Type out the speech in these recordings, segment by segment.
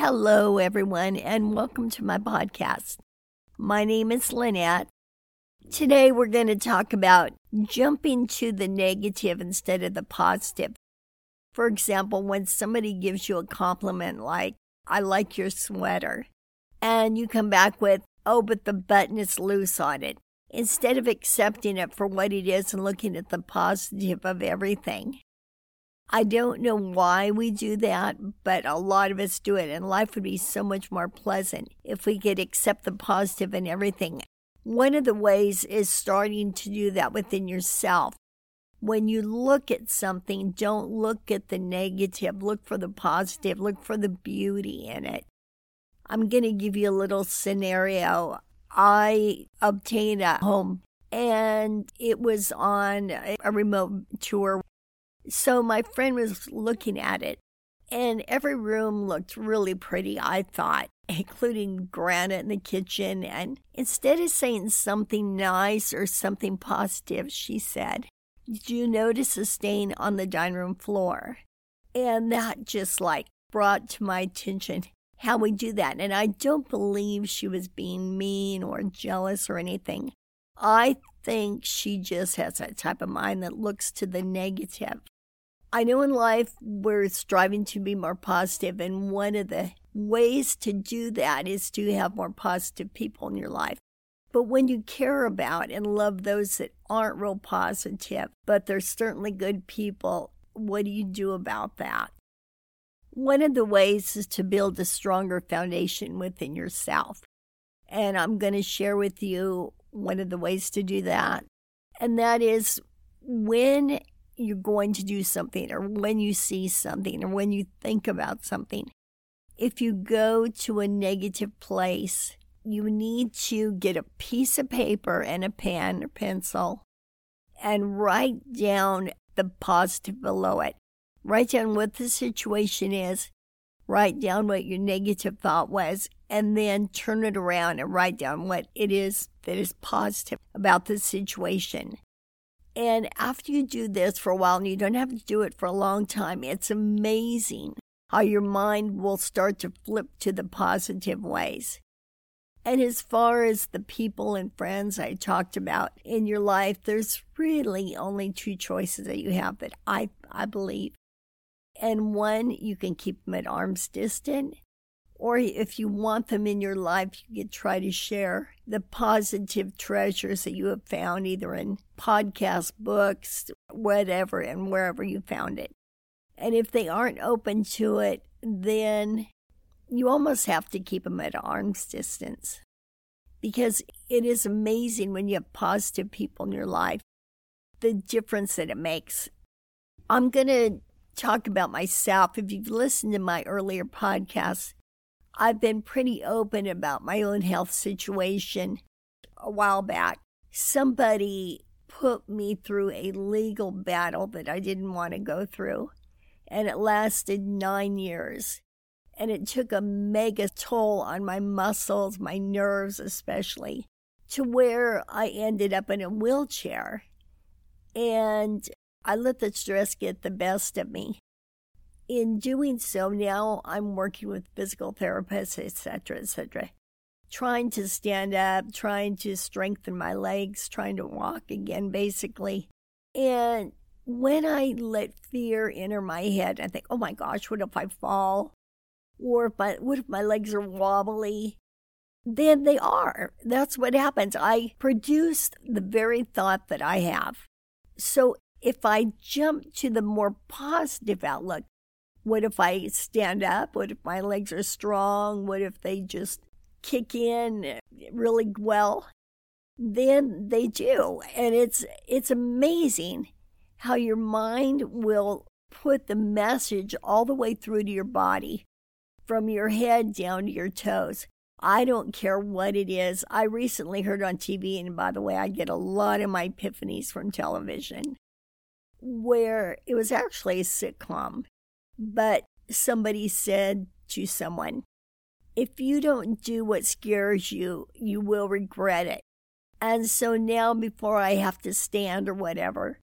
Hello, everyone, and welcome to my podcast. My name is Lynette. Today, we're going to talk about jumping to the negative instead of the positive. For example, when somebody gives you a compliment like, I like your sweater, and you come back with, oh, but the button is loose on it, instead of accepting it for what it is and looking at the positive of everything. I don't know why we do that, but a lot of us do it, and life would be so much more pleasant if we could accept the positive in everything. One of the ways is starting to do that within yourself. When you look at something, don't look at the negative, look for the positive, look for the beauty in it. I'm going to give you a little scenario. I obtained a home and it was on a remote tour so my friend was looking at it, and every room looked really pretty, I thought, including granite in the kitchen. And instead of saying something nice or something positive, she said, Did you notice a stain on the dining room floor? And that just like brought to my attention how we do that. And I don't believe she was being mean or jealous or anything. I think she just has that type of mind that looks to the negative. I know in life we're striving to be more positive, and one of the ways to do that is to have more positive people in your life. But when you care about and love those that aren't real positive, but they're certainly good people, what do you do about that? One of the ways is to build a stronger foundation within yourself. And I'm going to share with you one of the ways to do that. And that is when you're going to do something or when you see something or when you think about something. If you go to a negative place, you need to get a piece of paper and a pen or pencil and write down the positive below it. Write down what the situation is, write down what your negative thought was, and then turn it around and write down what it is that is positive about the situation. And after you do this for a while, and you don't have to do it for a long time, it's amazing how your mind will start to flip to the positive ways. And as far as the people and friends I talked about in your life, there's really only two choices that you have that I, I believe. And one, you can keep them at arm's distance, or if you want them in your life, you could try to share the positive treasures that you have found either in podcast books, whatever, and wherever you found it. And if they aren't open to it, then you almost have to keep them at arm's distance because it is amazing when you have positive people in your life, the difference that it makes. I'm going to talk about myself. If you've listened to my earlier podcasts, I've been pretty open about my own health situation a while back. Somebody put me through a legal battle that I didn't want to go through, and it lasted nine years. And it took a mega toll on my muscles, my nerves especially, to where I ended up in a wheelchair. And I let the stress get the best of me in doing so, now I'm working with physical therapists, etc., etc., trying to stand up, trying to strengthen my legs, trying to walk again, basically. And when I let fear enter my head, I think, oh my gosh, what if I fall? Or if my, what if my legs are wobbly? Then they are. That's what happens. I produce the very thought that I have. So if I jump to the more positive outlook, what if I stand up? What if my legs are strong? What if they just kick in really well? Then they do. And it's it's amazing how your mind will put the message all the way through to your body from your head down to your toes. I don't care what it is. I recently heard on TV, and by the way, I get a lot of my epiphanies from television, where it was actually a sitcom. But somebody said to someone, if you don't do what scares you, you will regret it. And so now, before I have to stand or whatever,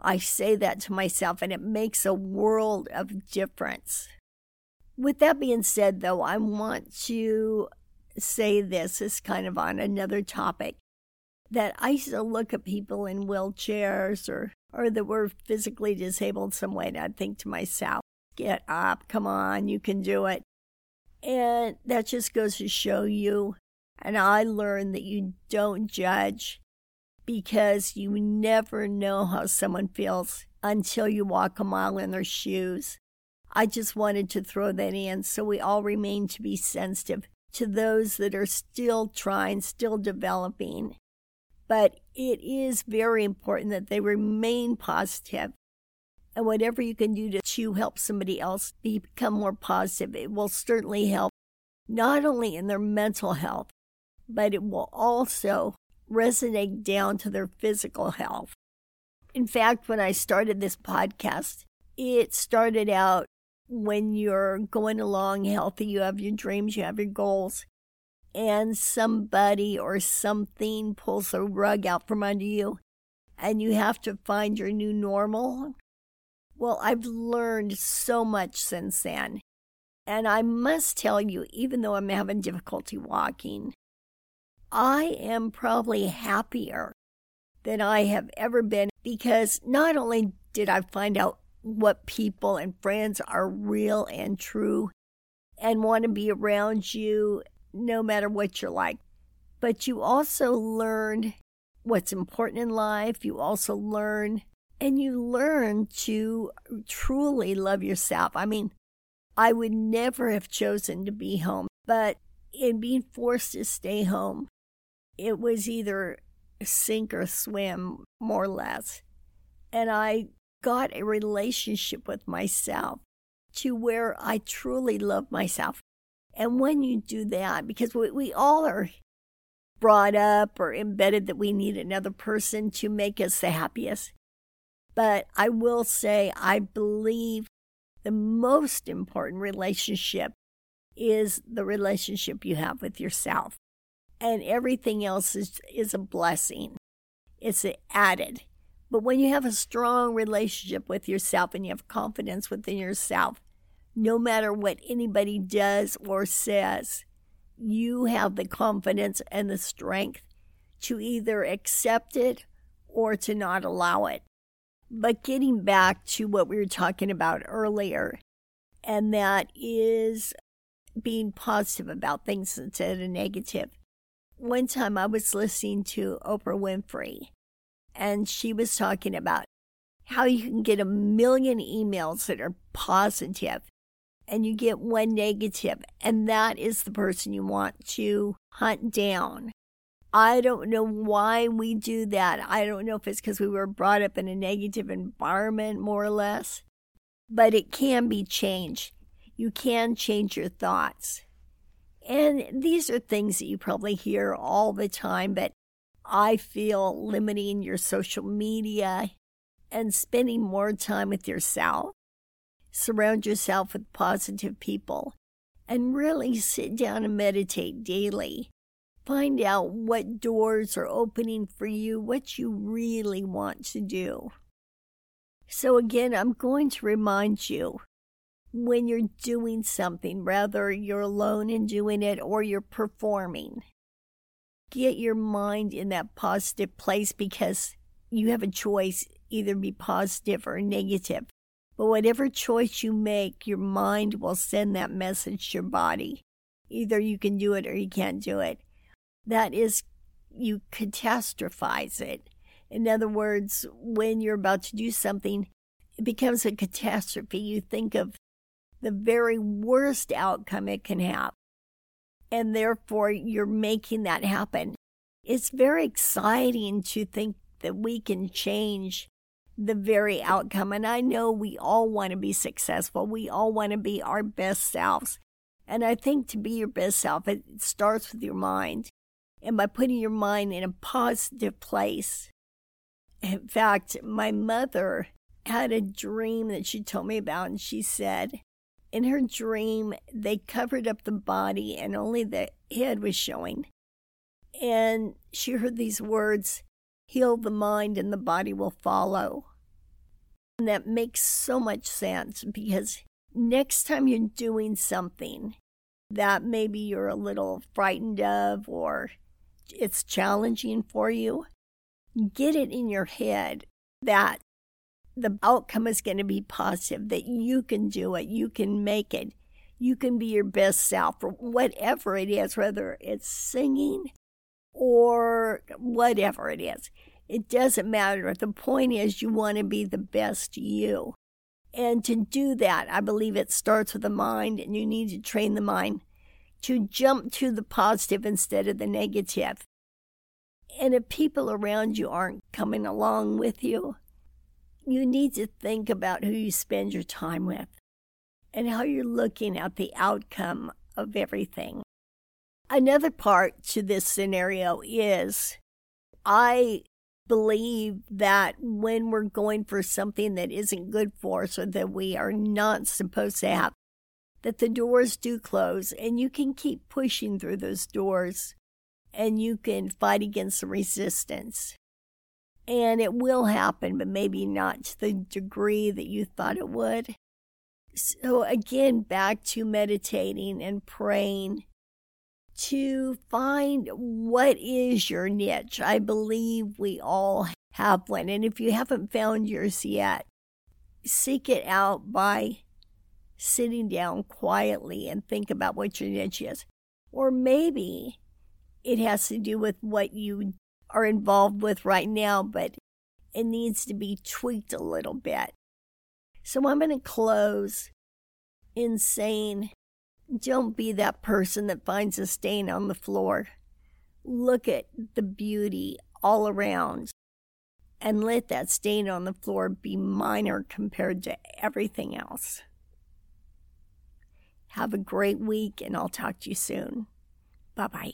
I say that to myself, and it makes a world of difference. With that being said, though, I want to say this is kind of on another topic that I used to look at people in wheelchairs or, or that were physically disabled some way, and I'd think to myself, get up, come on, you can do it. And that just goes to show you, and I learned that you don't judge because you never know how someone feels until you walk a mile in their shoes. I just wanted to throw that in so we all remain to be sensitive to those that are still trying, still developing, but it is very important that they remain positive. And whatever you can do to, help somebody else become more positive, it will certainly help not only in their mental health, but it will also resonate down to their physical health. In fact, when I started this podcast, it started out when you're going along healthy, you have your dreams, you have your goals, and somebody or something pulls a rug out from under you and you have to find your new normal. Well, I've learned so much since then. And I must tell you, even though I'm having difficulty walking, I am probably happier than I have ever been because not only did I find out what people and friends are real and true and want to be around you no matter what you're like. But you also learn what's important in life. You also learn, and you learn to truly love yourself. I mean, I would never have chosen to be home, but in being forced to stay home, it was either sink or swim, more or less. And I got a relationship with myself to where I truly love myself. And when you do that, because we, we all are brought up or embedded that we need another person to make us the happiest. But I will say, I believe the most important relationship is the relationship you have with yourself. And everything else is, is a blessing, it's added. But when you have a strong relationship with yourself and you have confidence within yourself, no matter what anybody does or says, you have the confidence and the strength to either accept it or to not allow it. But getting back to what we were talking about earlier, and that is being positive about things instead of negative. One time I was listening to Oprah Winfrey, and she was talking about how you can get a million emails that are positive and you get one negative, and that is the person you want to hunt down. I don't know why we do that. I don't know if it's because we were brought up in a negative environment, more or less, but it can be changed. You can change your thoughts. And these are things that you probably hear all the time, but I feel limiting your social media and spending more time with yourself surround yourself with positive people, and really sit down and meditate daily. Find out what doors are opening for you, what you really want to do. So, again, I'm going to remind you when you're doing something, whether you're alone and doing it or you're performing, get your mind in that positive place because you have a choice either be positive or negative. But whatever choice you make, your mind will send that message to your body. Either you can do it or you can't do it. That is, you catastrophize it. In other words, when you're about to do something, it becomes a catastrophe. You think of the very worst outcome it can have. And therefore, you're making that happen. It's very exciting to think that we can change the very outcome. And I know we all want to be successful. We all want to be our best selves. And I think to be your best self, it starts with your mind. And by putting your mind in a positive place. In fact, my mother had a dream that she told me about, and she said, in her dream, they covered up the body and only the head was showing. And she heard these words heal the mind and the body will follow. And that makes so much sense because next time you're doing something that maybe you're a little frightened of or it's challenging for you, get it in your head that the outcome is going to be positive, that you can do it, you can make it, you can be your best self, or whatever it is, whether it's singing or whatever it is. It doesn't matter. The point is, you want to be the best you. And to do that, I believe it starts with the mind, and you need to train the mind to jump to the positive instead of the negative. And if people around you aren't coming along with you, you need to think about who you spend your time with and how you're looking at the outcome of everything. Another part to this scenario is I believe that when we're going for something that isn't good for us or that we are not supposed to have, that the doors do close and you can keep pushing through those doors and you can fight against the resistance. And it will happen, but maybe not to the degree that you thought it would. So, again, back to meditating and praying to find what is your niche. I believe we all have one. And if you haven't found yours yet, seek it out by sitting down quietly and think about what your niche is. Or maybe it has to do with what you are involved with right now, but it needs to be tweaked a little bit. So I'm going to close in saying don't be that person that finds a stain on the floor. Look at the beauty all around and let that stain on the floor be minor compared to everything else. Have a great week, and I'll talk to you soon. Bye bye.